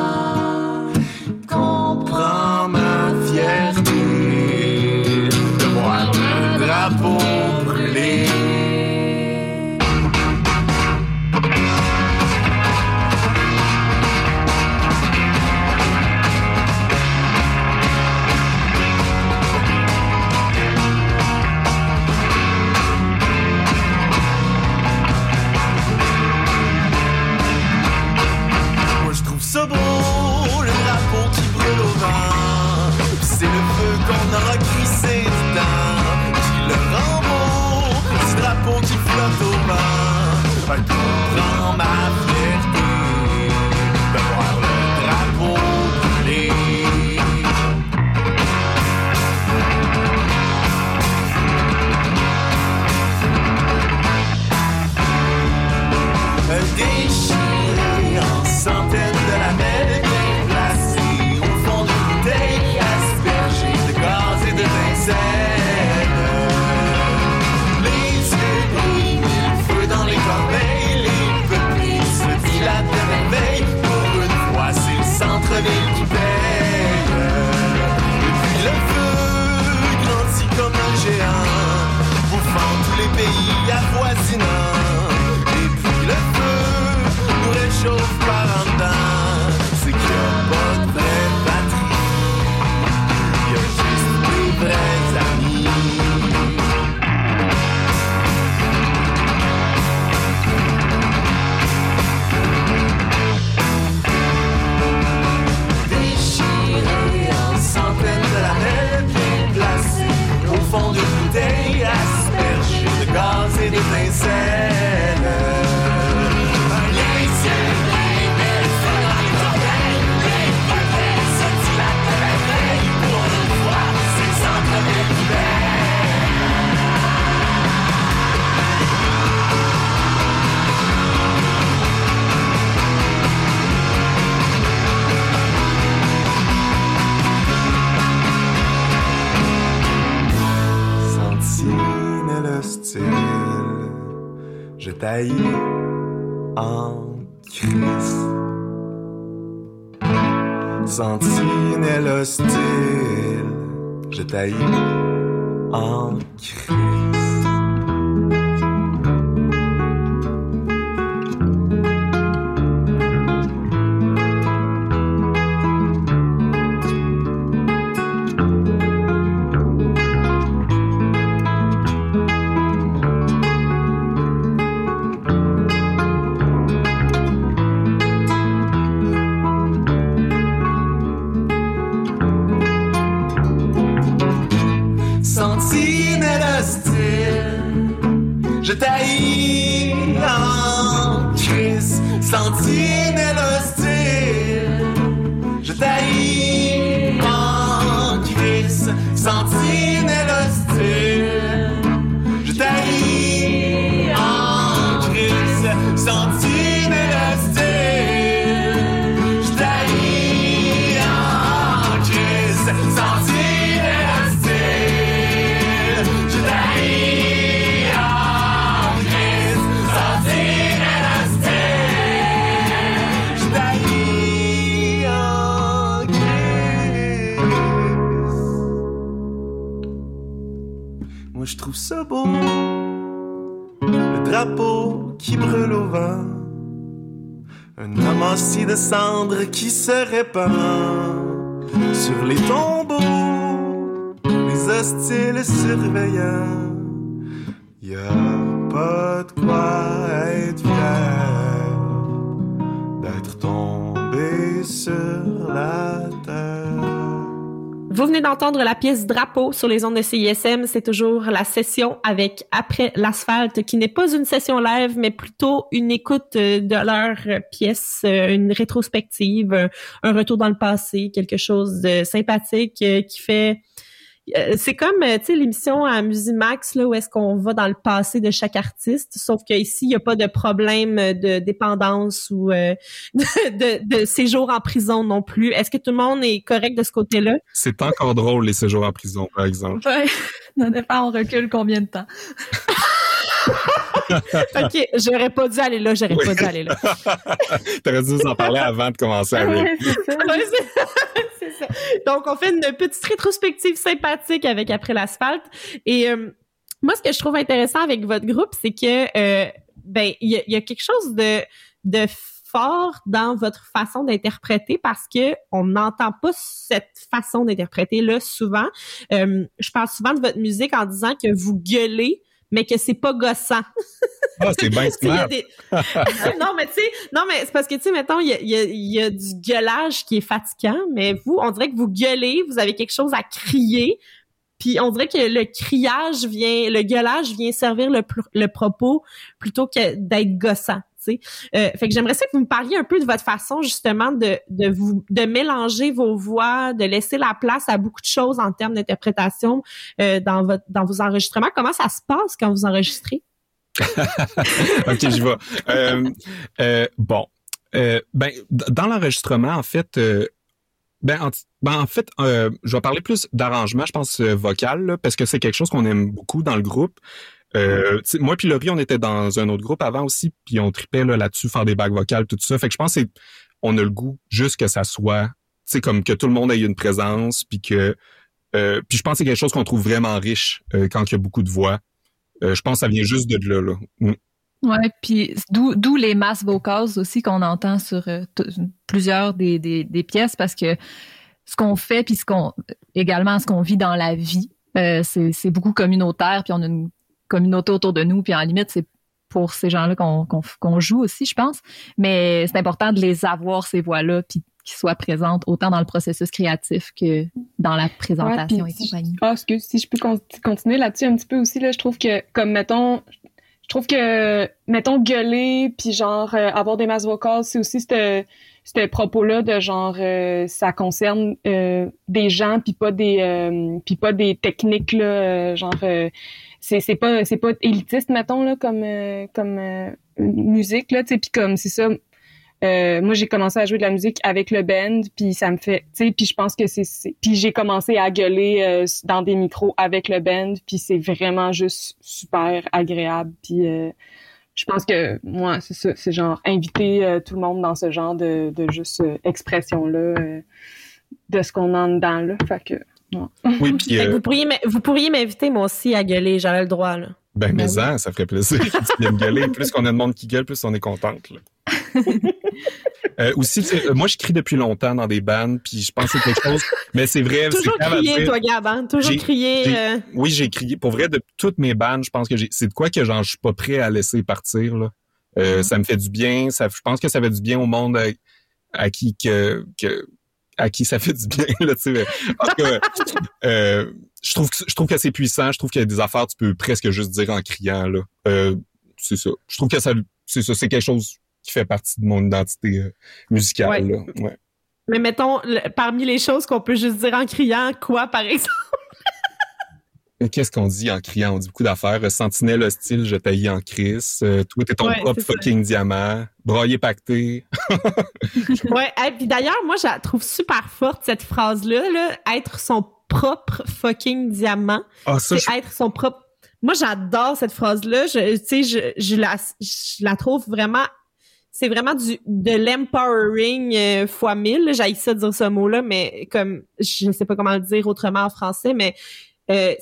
Taille en crise. Sentinelle hostile, je taille en crise. Vous venez d'entendre la pièce Drapeau sur les ondes de CISM. C'est toujours la session avec Après l'asphalte, qui n'est pas une session live, mais plutôt une écoute euh, de leur pièce, euh, une rétrospective, un- un retour dans le passé, quelque chose de sympathique euh, qui fait... euh, C'est comme, euh, tu sais, l'émission à Musimax, là, où est-ce qu'on va dans le passé de chaque artiste, sauf qu'ici, il n'y a pas de problème de dépendance ou euh, de, de, de séjour en prison non plus. Est-ce que tout le monde est correct de ce côté-là? C'est encore drôle, les séjours en prison, par exemple. Ouais. Ça dépend, on recule combien de temps. OK, j'aurais pas dû aller là, j'aurais Oui. pas dû aller là. T'aurais dû nous en parler avant de commencer à rire. Ouais, c'est ça. Donc, on fait une petite rétrospective sympathique avec Après l'asphalte. Et euh, moi, ce que je trouve intéressant avec votre groupe, c'est que euh, ben il y a, il y a quelque chose de de fort dans votre façon d'interpréter parce que on n'entend pas cette façon d'interpréter là souvent. Euh, je parle souvent de votre musique en disant que vous gueulez mais que c'est pas gossant. Ah, c'est bien smart. des- non, mais tu sais, non, mais c'est parce que, tu sais, mettons, il y a, y, a, y a du gueulage qui est fatigant, mais vous, on dirait que vous gueulez, vous avez quelque chose à crier, puis on dirait que le criage vient, le gueulage vient servir le, le propos plutôt que d'être gossant. Euh, fait que j'aimerais ça que vous me parliez un peu de votre façon justement de, de vous de mélanger vos voix, de laisser la place à beaucoup de choses en termes d'interprétation euh, dans votre dans vos enregistrements. Comment ça se passe quand vous enregistrez? OK, j'y vais. Euh, euh, bon. Euh, ben, dans l'enregistrement, en fait, ben, en, ben, en fait, je vais parler plus d'arrangement, je pense, vocal, parce que c'est quelque chose qu'on aime beaucoup dans le groupe. Euh, moi puis Laurie, on était dans un autre groupe avant aussi, puis on tripait là, là-dessus, faire des bacs vocales, tout ça. Fait que je pense que on a le goût juste que ça soit, tu sais, comme que tout le monde ait une présence, puis que, euh, puis je pense que c'est quelque chose qu'on trouve vraiment riche euh, quand il y a beaucoup de voix. Euh, je pense que ça vient juste de là. là. Mm. Ouais, puis d'où d'où les masses vocales aussi qu'on entend sur euh, plusieurs des, des, des pièces parce que ce qu'on fait puis ce qu'on également ce qu'on vit dans la vie, euh, c'est c'est beaucoup communautaire puis on a une communauté autour de nous puis en limite c'est pour ces gens-là qu'on joue aussi, je pense. Mais c'est important de les avoir ces voix-là puis qu'ils soient présentes autant dans le processus créatif que dans la présentation Ouais, et puis- compagnie. Ah, excuse, si je peux con- continuer là-dessus un petit peu aussi, là, je trouve que, comme, mettons, je trouve que, mettons, gueuler, puis genre, euh, avoir des masses vocales, c'est aussi ce propos-là de genre, euh, ça concerne euh, des gens, puis pas des, puis pas des techniques, là, genre, c'est c'est pas c'est pas élitiste, mettons, là, comme, euh, comme euh, musique, là, tu sais, puis comme, c'est ça, euh, moi, j'ai commencé à jouer de la musique avec le band, puis ça me fait, tu sais, puis je pense que c'est, puis j'ai commencé à gueuler euh, dans des micros avec le band, puis c'est vraiment juste super agréable, puis euh, je pense que moi, c'est ça, c'est genre inviter euh, tout le monde dans ce genre de, de juste expression-là euh, de ce qu'on a en dedans là. Fait que Oui, puis euh, vous pourriez, m- vous pourriez m'inviter moi aussi à gueuler, j'avais le droit là. ben, mais oui. en, ça ferait plaisir. Tu viens de gueuler. Plus qu'on a de monde qui gueule, plus on est contente. là. Euh, aussi, euh, moi, je crie depuis longtemps dans des bandes, puis je pense que c'est quelque chose. Mais c'est vrai, c'est Toujours dire. toi, Gab, hein? Toujours euh, Oui, j'ai crié. Pour vrai, de toutes mes bandes, je pense que j'ai, c'est de quoi que genre, je suis pas prêt à laisser partir, là. Euh, Mm-hmm. Ça me fait du bien. Ça, je pense que ça fait du bien au monde à, à qui que, que, à qui ça fait du bien, là, tu sais. En tout cas, euh, je trouve que, je trouve que c'est puissant. Je trouve qu'il y a des affaires, tu peux presque juste dire en criant, là. Euh, c'est ça. Je trouve que ça, c'est ça, c'est quelque chose qui fait partie de mon identité euh, musicale, Ouais. là. Ouais. Mais mettons, le- parmi les choses qu'on peut juste dire en criant, quoi, par exemple? Qu'est-ce qu'on dit en criant? On dit beaucoup d'affaires. Euh, Sentinelle hostile, je taillis en crise. Euh, toi, t'es ton Ouais, propre ça. fucking diamant. Broyer pacté. Ouais, et puis d'ailleurs, moi, je la trouve super forte, cette phrase-là, là, être son propre fucking diamant. Ah, ça, je... C'est être son propre. Moi, j'adore cette phrase-là. Je, tu sais, je, je la, je la trouve vraiment. C'est vraiment du de l'empowering euh, fois mille. J'ai ça de dire ce mot-là, mais comme je sais pas comment le dire autrement en français, mais euh,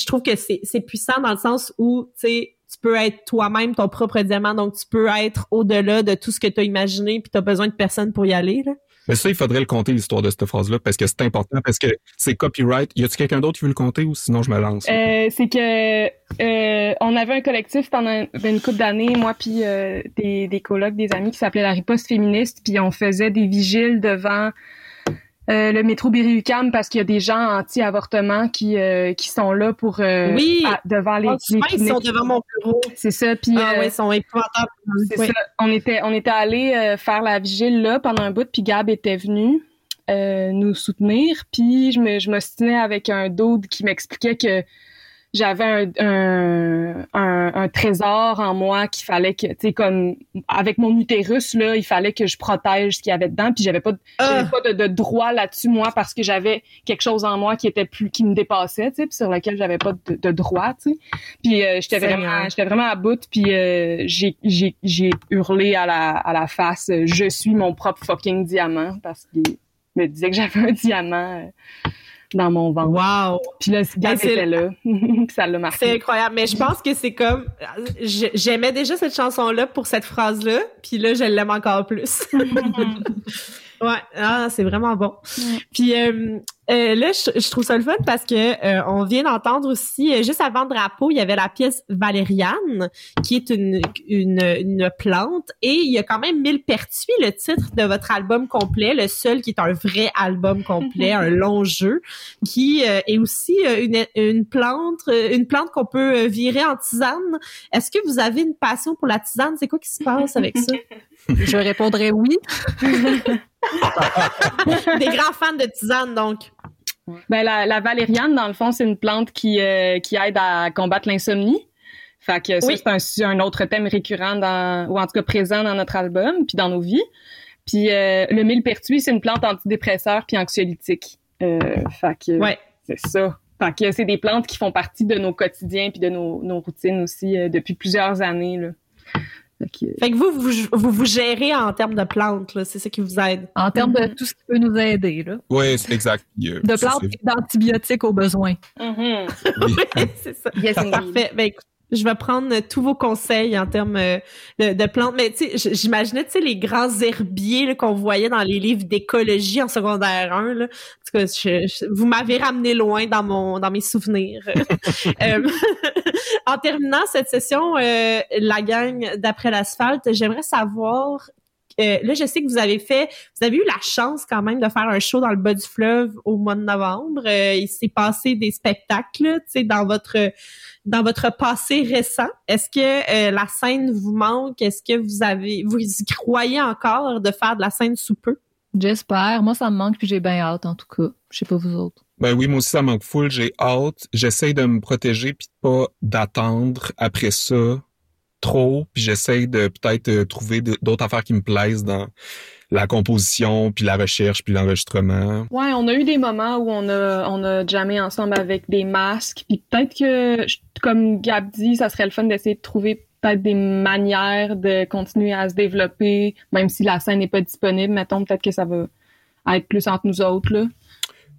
je trouve que c'est c'est puissant dans le sens où tu sais tu peux être toi-même ton propre diamant, donc tu peux être au-delà de tout ce que tu as imaginé, puis tu as besoin de personne pour y aller. Là. Mais ça, il faudrait le compter, l'histoire de cette phrase-là, parce que c'est important, parce que c'est copyright. Y a-tu quelqu'un d'autre qui veut le compter ou sinon je me lance? Euh, c'est que euh, on avait un collectif pendant une couple d'années, moi puis euh, des, des colocs, des amis qui s'appelait la riposte féministe, puis on faisait des vigiles devant euh, le métro Berry-UQAM parce qu'il y a des gens anti-avortement qui euh, qui sont là pour euh, Oui. à- devant les, Oh, les ils sont devant mon bureau? C'est ça, puis Ah euh, ouais, ils sont épouvantables. c'est Oui. ça. On était, on était allé euh, faire la vigile là pendant un bout, puis Gab était venu euh, nous soutenir. Puis je me, je m'ostinais avec un dude qui m'expliquait que j'avais un, un, un, un trésor en moi qu'il fallait que, tu sais, comme avec mon utérus là, il fallait que je protège ce qu'il y avait dedans. Puis j'avais pas, de- j'avais Ah. pas de, de droit là-dessus moi parce que j'avais quelque chose en moi qui était plus, qui me dépassait, tu sais, puis sur lequel j'avais pas de, de droit, tu sais. Puis euh, j'étais vraiment, j'étais vraiment à bout. Puis euh, j'ai, j'ai, j'ai hurlé à la, à la face, euh, je suis mon propre fucking diamant parce qu'il me disait que j'avais un diamant euh, dans mon ventre. Wow! Puis Hey, c'est- était là. Ça l'a C'est marqué. incroyable. Mais je pense que c'est comme, j'aimais déjà cette chanson-là pour cette phrase-là, puis là, je l'aime encore plus. ouais, ah, c'est vraiment bon. Puis euh, euh, là, je, je trouve ça le fun parce que euh, on vient d'entendre aussi, euh, juste avant le drapeau, il y avait la pièce Valériane, qui est une, une, une plante, et il y a quand même Millepertuis, le titre de votre album complet, le seul qui est un vrai album complet, un long jeu, qui euh, est aussi une, une plante, une plante qu'on peut virer en tisane. Est-ce que vous avez une passion pour la tisane? C'est quoi qui se passe avec ça? Je répondrais oui. Des grands fans de tisane, donc. Ben, la, la valériane, dans le fond, c'est une plante qui, euh, qui aide à combattre l'insomnie. Fait que ça, Oui. c'est un, autre thème récurrent dans, ou en tout cas présent dans notre album, puis dans nos vies. Puis euh, le millepertuis, c'est une plante antidépresseur puis anxiolytique. Euh, fait que Ouais. c'est ça. Fait que c'est des plantes qui font partie de nos quotidiens puis de nos, nos routines aussi euh, depuis plusieurs années. Là. Fait que, Fait que vous, vous, vous, vous gérez en termes de plantes, là. C'est ça qui vous aide. En termes de tout ce qui peut nous aider, là. Oui, c'est exact. Euh, De plantes et d'antibiotiques au besoin. Mhm. oui. c'est ça. Yes. Parfait. Ben, écoute, je vais prendre tous vos conseils en termes euh, de, de plantes. Mais tu sais, j'imaginais, tu sais, les grands herbiers qu'on voyait dans les livres d'écologie en secondaire 1. Là. En tout cas, je- je- vous m'avez ramené loin dans mon dans mes souvenirs. Euh, en terminant cette session, euh, la gang d'après l'asphalte, j'aimerais savoir. Euh, là, je sais que vous avez fait, vous avez eu la chance quand même de faire un show dans le bas du fleuve au mois de novembre. Euh, il s'est passé des spectacles, tu sais, dans votre dans votre passé récent. Est-ce que euh, la scène vous manque? Est-ce que vous avez vous y croyez encore de faire de la scène sous peu? J'espère. Moi, ça me manque, puis j'ai bien hâte, en tout cas. Je sais pas vous autres. Ben oui, moi aussi, ça manque full. J'ai hâte. J'essaye de me protéger puis de pas d'attendre après ça trop. Puis j'essaye de peut-être euh, trouver d'autres affaires qui me plaisent dans la composition, puis la recherche, puis l'enregistrement. Ouais, on a eu des moments où on a on a jammé ensemble avec des masques, puis peut-être que comme Gab dit, ça serait le fun d'essayer de trouver peut-être des manières de continuer à se développer, même si la scène n'est pas disponible. Mettons, peut-être que ça va être plus entre nous autres, là.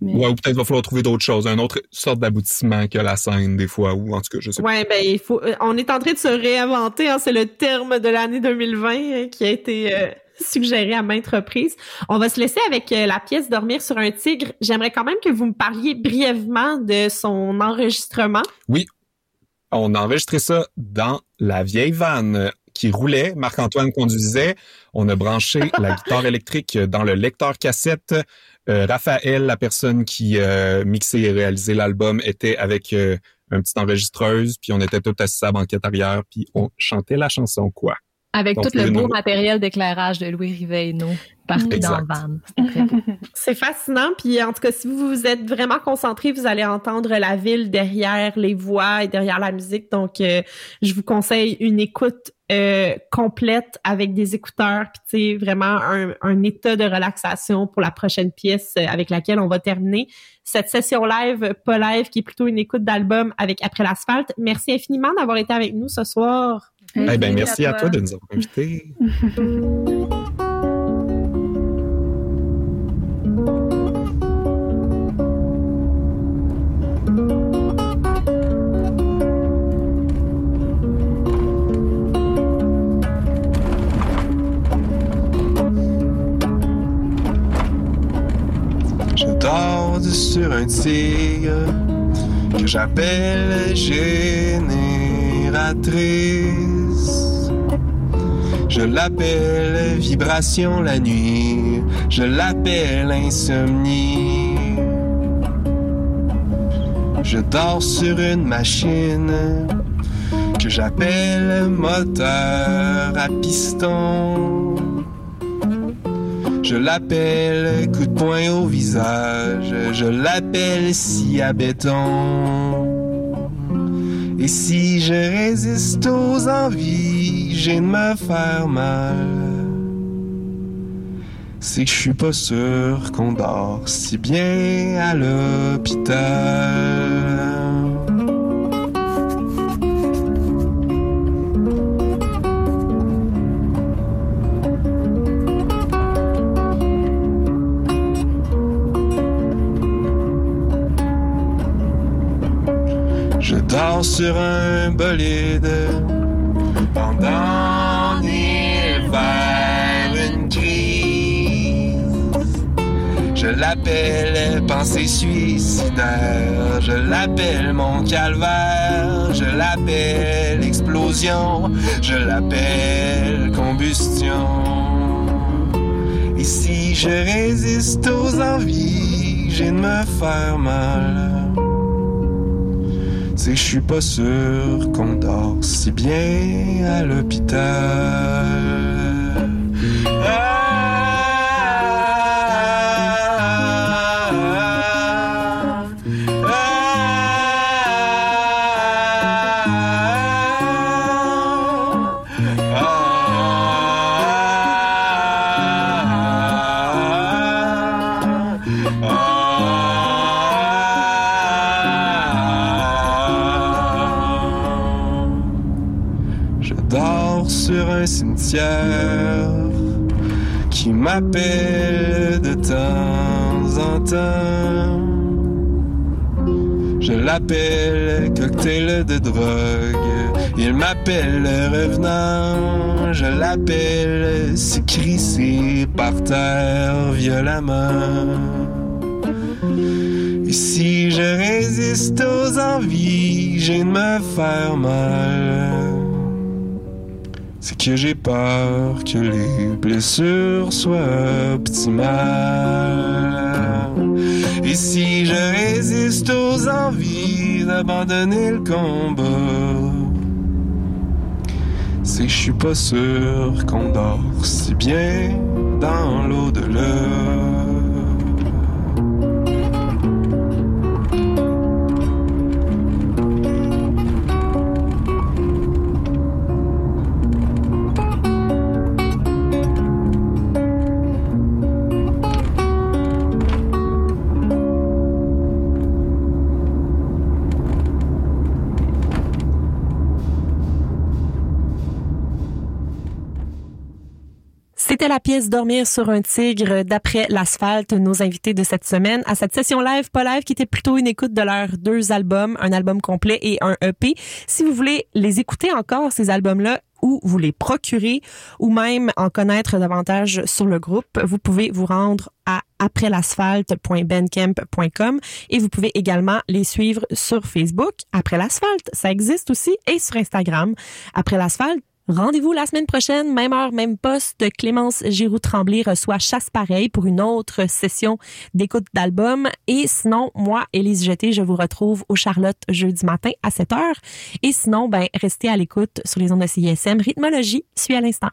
Mais- Ouais, ou peut-être va falloir trouver d'autres choses, un autre sorte d'aboutissement que la scène, des fois, ou en tout cas, je sais pas. Ouais, ben il faut. euh, On est en train de se réinventer. Hein, c'est le terme de l'année 2020 hein, qui a été euh, suggéré à maintes reprises. On va se laisser avec euh, la pièce Dormir sur un tigre. J'aimerais quand même que vous me parliez brièvement de son enregistrement. On a enregistré ça dans la vieille vanne qui roulait. Marc-Antoine conduisait. On a branché la guitare électrique dans le lecteur cassette. Euh, Raphaël, la personne qui euh, mixait et réalisait l'album, était avec euh, une petite enregistreuse. Puis on était tout assis à la banquette arrière. Puis on chantait la chanson quoi. Avec Donc, tout le beau matériel d'éclairage de Louis Riveino parti dans le van. C'est fascinant. Puis en tout cas, si vous vous êtes vraiment concentré, vous allez entendre la ville derrière les voix et derrière la musique. Donc, euh, je vous conseille une écoute euh, complète avec des écouteurs. Puis tu sais, vraiment un, un état de relaxation pour la prochaine pièce euh, avec laquelle on va terminer cette session live, pas live, qui est plutôt une écoute d'album avec Après l'asphalte. Merci infiniment d'avoir été avec nous ce soir. Eh ben, merci à toi de nous avoir invités. j'appelle génératrice. Je l'appelle vibration la nuit, je l'appelle insomnie. Je dors sur une machine que j'appelle moteur à piston. Je l'appelle coup de poing au visage, je l'appelle scie à. Et si je résiste aux envies, j'ai de me faire mal. C'est que je suis pas sûr qu'on dort si bien à l'hôpital. Sur un bolide pendant l'hiver, une crise. Je l'appelle pensée suicidaire, je l'appelle mon calvaire, je l'appelle explosion, je l'appelle combustion. Et si je résiste aux envies, j'ai de me faire mal. C'est je suis pas sûr qu'on dort si bien à l'hôpital. Qui m'appelle de temps en temps. Je l'appelle cocktail de drogue. Il m'appelle le revenant. Je l'appelle se crisser par terre violemment. Et si je résiste aux envies, j'ai de me faire mal. C'est que j'ai peur que les blessures soient optimales. Et si je résiste aux envies d'abandonner le combat, c'est que je suis pas sûr qu'on dort si bien dans l'au-delà. Pièce Dormir sur un tigre d'après l'asphalte, nos invités de cette semaine à cette session live, pas live, qui était plutôt une écoute de leurs deux albums, un album complet et un EP. Si vous voulez les écouter encore, ces albums-là, ou vous les procurer ou même en connaître davantage sur le groupe, vous pouvez vous rendre à aprèslasphalte.bandcamp.com et vous pouvez également les suivre sur Facebook. Après l'asphalte, ça existe aussi et sur Instagram. Après l'asphalte, Rendez-vous la semaine prochaine, même heure, même poste. Clémence Giroux-Tremblay reçoit Chasse Pareil pour une autre session d'écoute d'album. Et sinon, moi, Élise Jeté, je vous retrouve au Charlotte jeudi matin à 7 heures. Et sinon, ben, restez à l'écoute sur les ondes de CISM. Rythmologie suit à l'instant.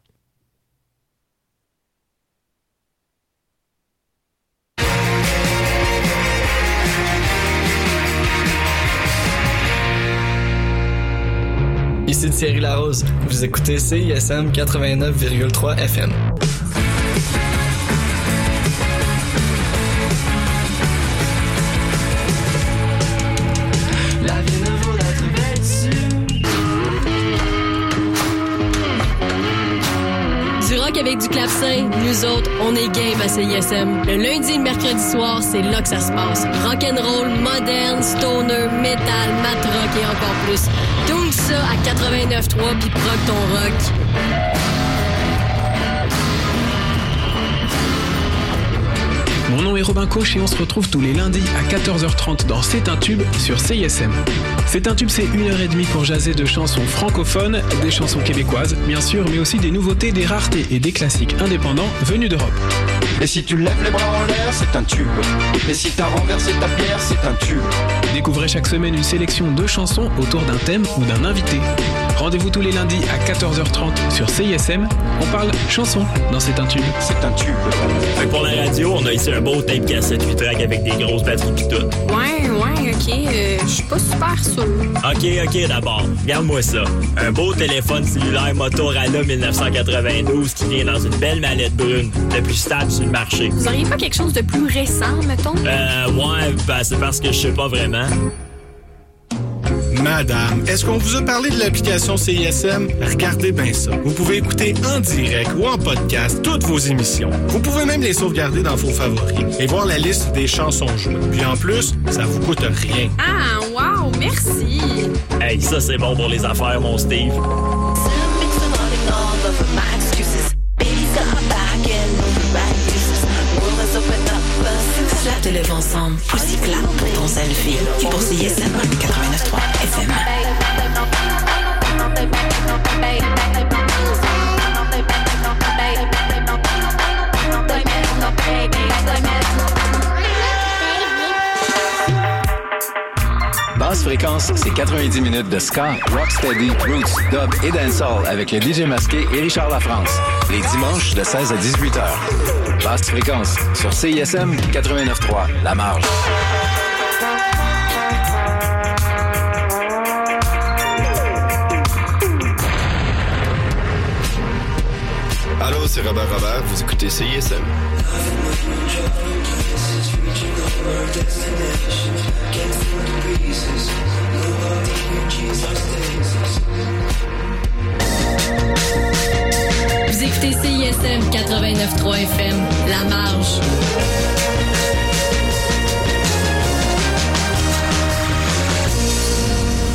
Thierry Larose. Vous écoutez CISM 89,3 FM. Avec du clavecin, nous autres, on est game à CISM. Le lundi et le mercredi soir, c'est là que ça se passe. Rock'n'roll, moderne, stoner, metal, mat rock et encore plus. Tout ça à 89.3 puis proc ton rock. Mon nom est Robin Coche et on se retrouve tous les lundis à 14h30 dans C'est un tube sur CISM. C'est un tube, c'est une heure et demie pour jaser de chansons francophones, des chansons québécoises, bien sûr, mais aussi des nouveautés, des raretés et des classiques indépendants venus d'Europe. Et si tu lèves les bras en l'air, c'est un tube. Et si t'as renversé ta bière, c'est un tube. Découvrez chaque semaine une sélection de chansons autour d'un thème ou d'un invité. Rendez-vous tous les lundis à 14h30 sur CISM. On parle chansons dans C'est un tube. C'est un tube. Fait que pour la radio, on a ici un beau tape cassette 8 track avec des grosses batteries pis tout. Ouais, ouais, ok. euh, Je suis pas super sûre. Ok, ok, d'abord, regarde-moi ça. Un beau téléphone cellulaire Motorola 1992 qui vient dans une belle mallette brune, le plus stable sur le marché. Vous auriez pas quelque chose de plus récent, mettons? Euh, ouais, ben, c'est parce que je sais pas vraiment. Madame, est-ce qu'on vous a parlé de l'application CISM? Regardez bien ça. Vous pouvez écouter en direct ou en podcast toutes vos émissions. Vous pouvez même les sauvegarder dans vos favoris et voir la liste des chansons jouées. Puis en plus, ça vous coûte rien. Ah, wow, merci. Hey, ça c'est bon pour les affaires, mon Steve. Clap te lève ensemble, Pussy clap pour ton selfie. Qui pour CISM 89.3 FM. Basse fréquence, c'est 90 minutes de ska, rocksteady, roots, dub et dancehall avec le DJ masqué et Richard Lafrance. Les dimanches de 16 à 18 heures. Basse fréquence sur CISM 89.3, La Marge. Allô, c'est Robert Robert, vous écoutez CISM. Vous écoutez CISM 89.3 FM, La Marge.